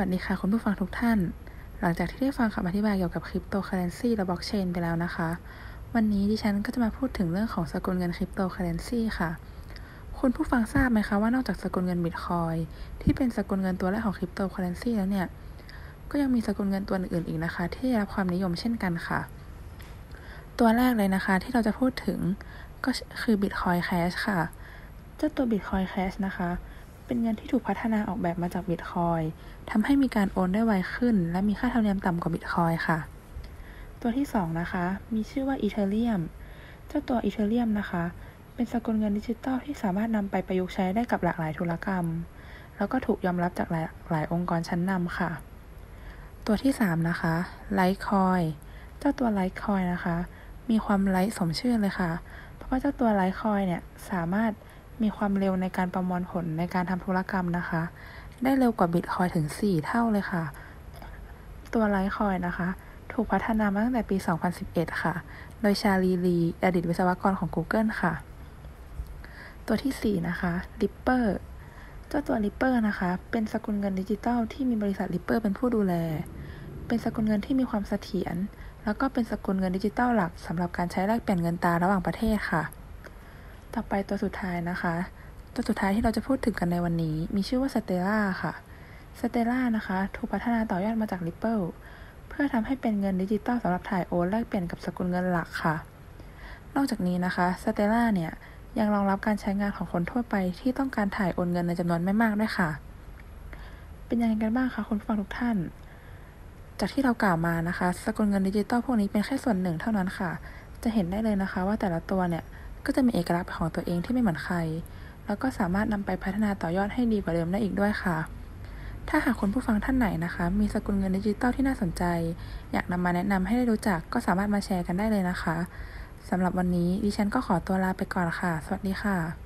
สวัสดีค่ะคุณผู้ฟังทุกท่าน หลังจากที่ได้ฟังคำอธิบายเกี่ยวกับคริปโตเคอร์เรนซีและบล็อกเชนไปแล้วนะคะ วันนี้ดิฉันก็จะมาพูดถึงเรื่องของสกุลเงินคริปโตเคอร์เรนซีค่ะ คุณผู้ฟังทราบไหมคะว่านอกจากสกุลเงินบิตคอยน์ที่เป็นสกุลเงินตัวแรกของคริปโตเคอร์เรนซีแล้วเนี่ย ก็ยังมีสกุลเงินตัวอื่นอีกนะคะ ที่ได้รับความนิยมเช่นกันค่ะ ตัวแรกเลยนะคะที่เราจะพูดถึงก็คือ Bitcoin Cash ค่ะ เจ้าตัว Bitcoin Cash นะคะ เป็นเงินที่ถูกพัฒนาออกแบบมาจากบิตคอยน์ทำให้มีการโอนได้ไวขึ้น และมีค่าธรรมเนียมต่ำกว่าบิตคอยน์ค่ะ ตัวที่ 2 นะคะ มีชื่อว่า Ethereum เจ้าตัว Ethereum นะคะ เป็นสกุลเงินดิจิตอลที่สามารถนำไปประยุกต์ใช้ได้กับหลากหลายธุรกรรม แล้วก็ถูกยอมรับจากหลายหลายองค์กรชั้นนำค่ะ ตัวที่ 3 นะคะ Litecoin เจ้าตัว Litecoin นะคะ มีความ light สมชื่อเลยค่ะ เพราะว่าเจ้าตัว Litecoin เนี่ยสามารถ มีความเร็วในการประมวลผลในการทำธุรกรรมนะคะ ได้เร็วกว่าบิตคอยน์ถึง 4 เท่าเลยค่ะ ตัว Litecoin นะคะ ถูกพัฒนามาตั้งแต่ปี 2011 ค่ะ โดย Charlie Lee อดีตวิศวกรของ Google ค่ะ ตัวที่ 4 นะคะ Ripple เจ้าตัว Ripple นะคะ เป็นสกุลเงินดิจิตอลที่มีบริษัท Ripple เป็นผู้ดูแล เป็นสกุลเงินที่มีความเสถียร แล้วก็เป็นสกุลเงินดิจิตอลหลักสำหรับการใช้แลกเปลี่ยนเงินตาระหว่างประเทศค่ะ ต่อไปตัวสุดท้ายนะคะ ตัวสุดท้ายที่เราจะพูดถึงกันในวันนี้ มีชื่อว่า Stella ค่ะ Stella นะคะ ถูกพัฒนาต่อยอดมาจาก Ripple เพื่อทำให้เป็นเงินดิจิตอลสำหรับถ่ายโอนแลกเปลี่ยนกับสกุลเงินหลักค่ะ นอกจากนี้นะคะ Stella เนี่ยยังรองรับการใช้งานของคนทั่วไปที่ต้องการถ่ายโอนเงินในจำนวนไม่มากด้วยค่ะ เป็นยังไงกันบ้างคะคุณผู้ฟังทุกท่าน จากที่เรากล่าวมานะคะ สกุลเงินดิจิตอลพวกนี้เป็นแค่ส่วนหนึ่งเท่านั้นค่ะ จะเห็นได้เลยนะคะว่าแต่ละตัวเนี่ย ก็จะมีเอกลักษณ์ของตัวเองที่ไม่เหมือนใคร แล้วก็สามารถนำไปพัฒนาต่อยอดให้ดีกว่าเดิมได้อีกด้วยค่ะ ถ้าหากคนผู้ฟังท่านไหนนะคะ มีสกุลเงินดิจิตอลที่น่าสนใจ อยากนำมาแนะนำให้ได้รู้จักก็สามารถมาแชร์กันได้เลยนะคะสำหรับวันนี้ดิฉันก็ขอตัวลาไปก่อนค่ะ สวัสดีค่ะ